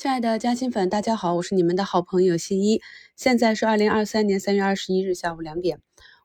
亲爱的嘉兴粉，大家好，我是你们的好朋友新一。现在是二零二三年三月二十一日下午两点，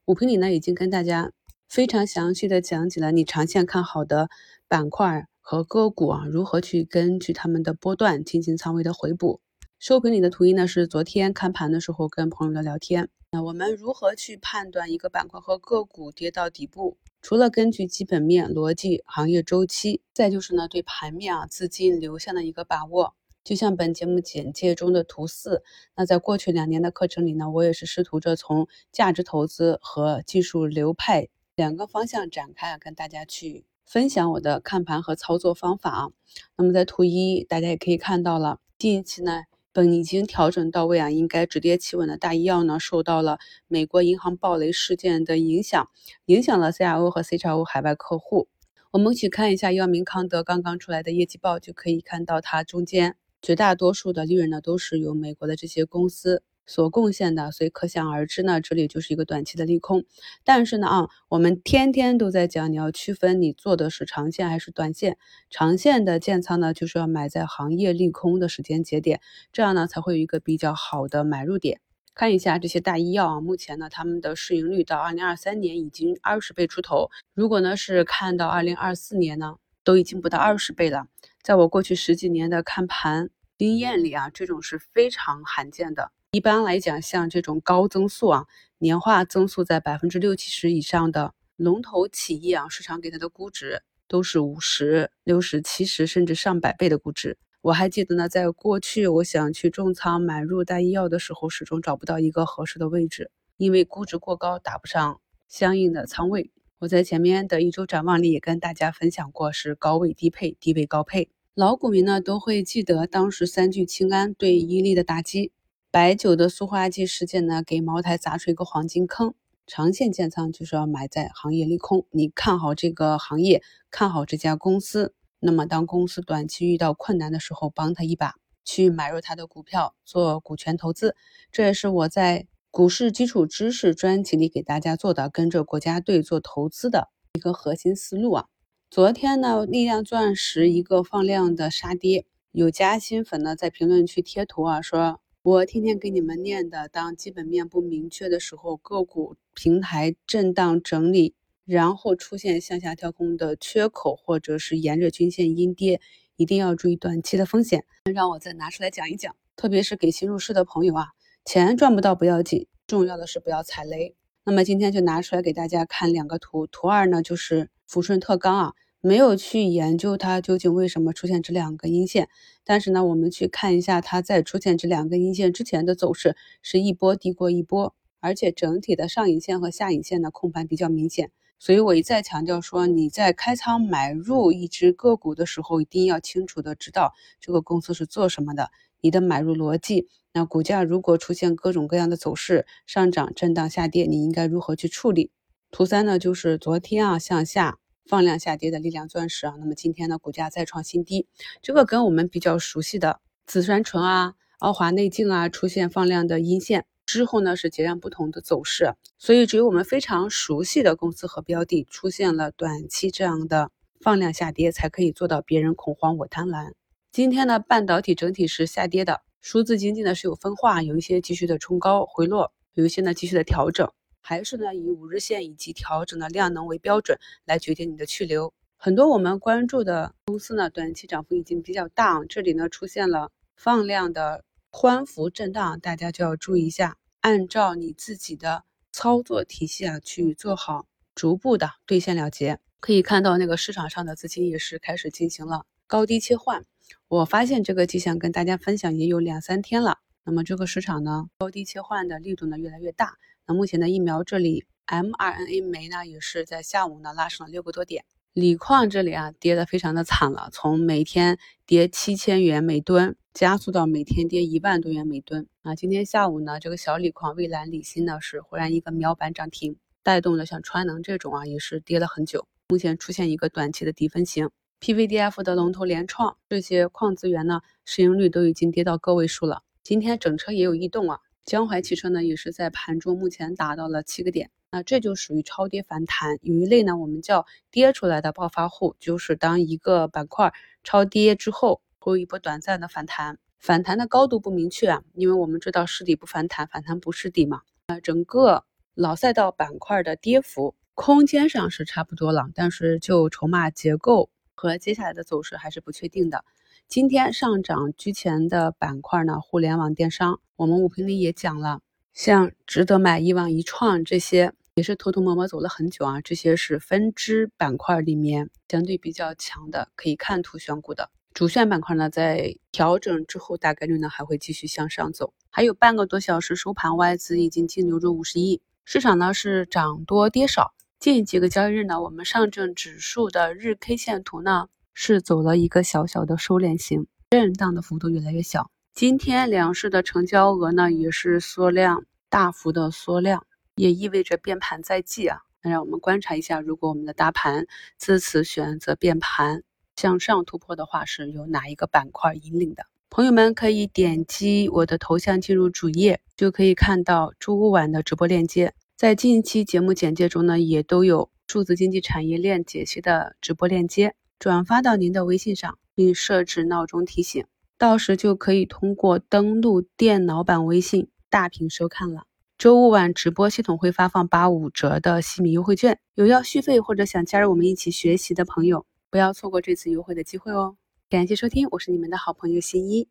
五评里呢已经跟大家非常详细的讲解了你长线看好的板块和个股啊，如何去根据他们的波段进行仓位的回补。收评里的图一呢是昨天看盘的时候跟朋友的聊天。那我们如何去判断一个板块和个股跌到底部？除了根据基本面、逻辑、行业周期，再就是呢对盘面啊资金流向的一个把握。就像本节目简介中的图四，那在过去两年的课程里呢，我也是试图着从价值投资和技术流派两个方向展开啊，跟大家去分享我的看盘和操作方法啊。那么在图一，大家也可以看到了，近期呢，本已经调整到位啊，应该止跌企稳的大医药呢，受到了美国银行暴雷事件的影响，影响了 CRO 和 CRO 海外客户。我们去看一下药明康德刚刚出来的业绩报，就可以看到它中间。绝大多数的利润呢，都是由美国的这些公司所贡献的，所以可想而知呢，这里就是一个短期的利空。但是呢，啊，我们天天都在讲，你要区分你做的是长线还是短线。长线的建仓呢，就是要买在行业利空的时间节点，这样呢，才会有一个比较好的买入点。看一下这些大医药啊，目前呢，他们的市盈率到二零二三年已经二十倍出头，如果呢是看到二零二四年呢，都已经不到二十倍了。在我过去十几年的看盘。经验里啊，这种是非常罕见的。一般来讲，像这种高增速啊，年化增速在百分之六七十以上的龙头企业啊，市场给它的估值都是五十六十七十甚至上百倍的估值。我还记得呢，在过去我想去重仓买入大医药的时候，始终找不到一个合适的位置，因为估值过高，打不上相应的仓位。我在前面的一周展望里也跟大家分享过，是高位低配，低位高配。老股民呢都会记得当时三聚氰胺对伊利的打击，白酒的塑化剂事件呢给茅台砸出一个黄金坑。长线建仓就是要买在行业利空，你看好这个行业，看好这家公司，那么当公司短期遇到困难的时候，帮他一把，去买入他的股票做股权投资。这也是我在股市基础知识专辑里给大家做的，跟着国家队做投资的一个核心思路啊。昨天呢，力量钻石一个放量的杀跌，有加新粉呢在评论区贴图啊，说我天天给你们念的，当基本面不明确的时候，个股平台震荡整理，然后出现向下跳空的缺口，或者是沿着均线阴跌，一定要注意短期的风险。让我再拿出来讲一讲，特别是给新入市的朋友啊，钱赚不到不要紧，重要的是不要踩雷。那么今天就拿出来给大家看两个图，图二呢就是抚顺特钢啊。没有去研究它究竟为什么出现这两个阴线，但是呢，我们去看一下它在出现这两个阴线之前的走势，是一波低过一波，而且整体的上影线和下影线的控盘比较明显。所以我一再强调说，你在开仓买入一只个股的时候，一定要清楚的知道这个公司是做什么的，你的买入逻辑。那股价如果出现各种各样的走势，上涨、震荡、下跌，你应该如何去处理？图三呢，就是昨天啊向下。放量下跌的力量钻石啊，那么今天呢，股价再创新低，这个跟我们比较熟悉的紫杉醇啊、奥华内镜啊出现放量的阴线之后呢，是截然不同的走势。所以只有我们非常熟悉的公司和标的出现了短期这样的放量下跌，才可以做到别人恐慌我贪婪。今天呢，半导体整体是下跌的，数字经济呢是有分化，有一些继续的冲高回落，有一些呢继续的调整。还是呢，以五日线以及调整的量能为标准来决定你的去留。很多我们关注的公司呢，短期涨幅已经比较大，这里呢出现了放量的宽幅震荡，大家就要注意一下，按照你自己的操作体系啊去做好逐步的兑现了结。可以看到那个市场上的资金也是开始进行了高低切换，我发现这个迹象跟大家分享也有两三天了。那么这个市场呢，高低切换的力度呢越来越大。那目前的疫苗这里，mRNA 酶呢也是在下午呢拉升了六个多点。锂矿这里啊跌的非常的惨了，从每天跌七千元每吨，加速到每天跌一万多元每吨啊。今天下午呢，这个小锂矿蔚蓝锂锌呢是忽然一个秒板涨停，带动了像川能这种啊也是跌了很久，目前出现一个短期的低分型。PVDF 的龙头联创这些矿资源呢市盈率都已经跌到个位数了。今天整车也有异动啊。江淮汽车呢，也是在盘中目前达到了七个点，那这就属于超跌反弹。有一类呢，我们叫跌出来的暴发户，就是当一个板块超跌之后，会有一波短暂的反弹，反弹的高度不明确啊，因为我们知道试底不反弹，反弹不是底嘛。呃，整个老赛道板块的跌幅空间上是差不多了，但是就筹码结构和接下来的走势还是不确定的。今天上涨居前的板块呢，互联网电商，我们五评里也讲了，像值得买、一网一创这些也是偷偷摸摸走了很久啊，这些是分支板块里面相对比较强的，可以看图选股的。主线板块呢，在调整之后，大概率呢还会继续向上走。还有半个多小时收盘，外资已经净流入五十亿，市场呢是涨多跌少。近几个交易日呢，我们上证指数的日 K 线图呢是走了一个小小的收敛型，震荡的幅度越来越小。今天两市的成交额呢也是缩量，大幅的缩量，也意味着变盘在即啊。那让我们观察一下，如果我们的大盘自此选择变盘。向上突破的话，是由哪一个板块引领的？朋友们可以点击我的头像进入主页，就可以看到周五晚的直播链接。在近期节目简介中呢，也都有数字经济产业链解析的直播链接，转发到您的微信上，并设置闹钟提醒，到时就可以通过登录电脑版微信大屏收看了。周五晚直播系统会发放八五折的西米优惠券，有要续费或者想加入我们一起学习的朋友。不要错过这次优惠的机会哦！感谢收听，我是你们的好朋友新一。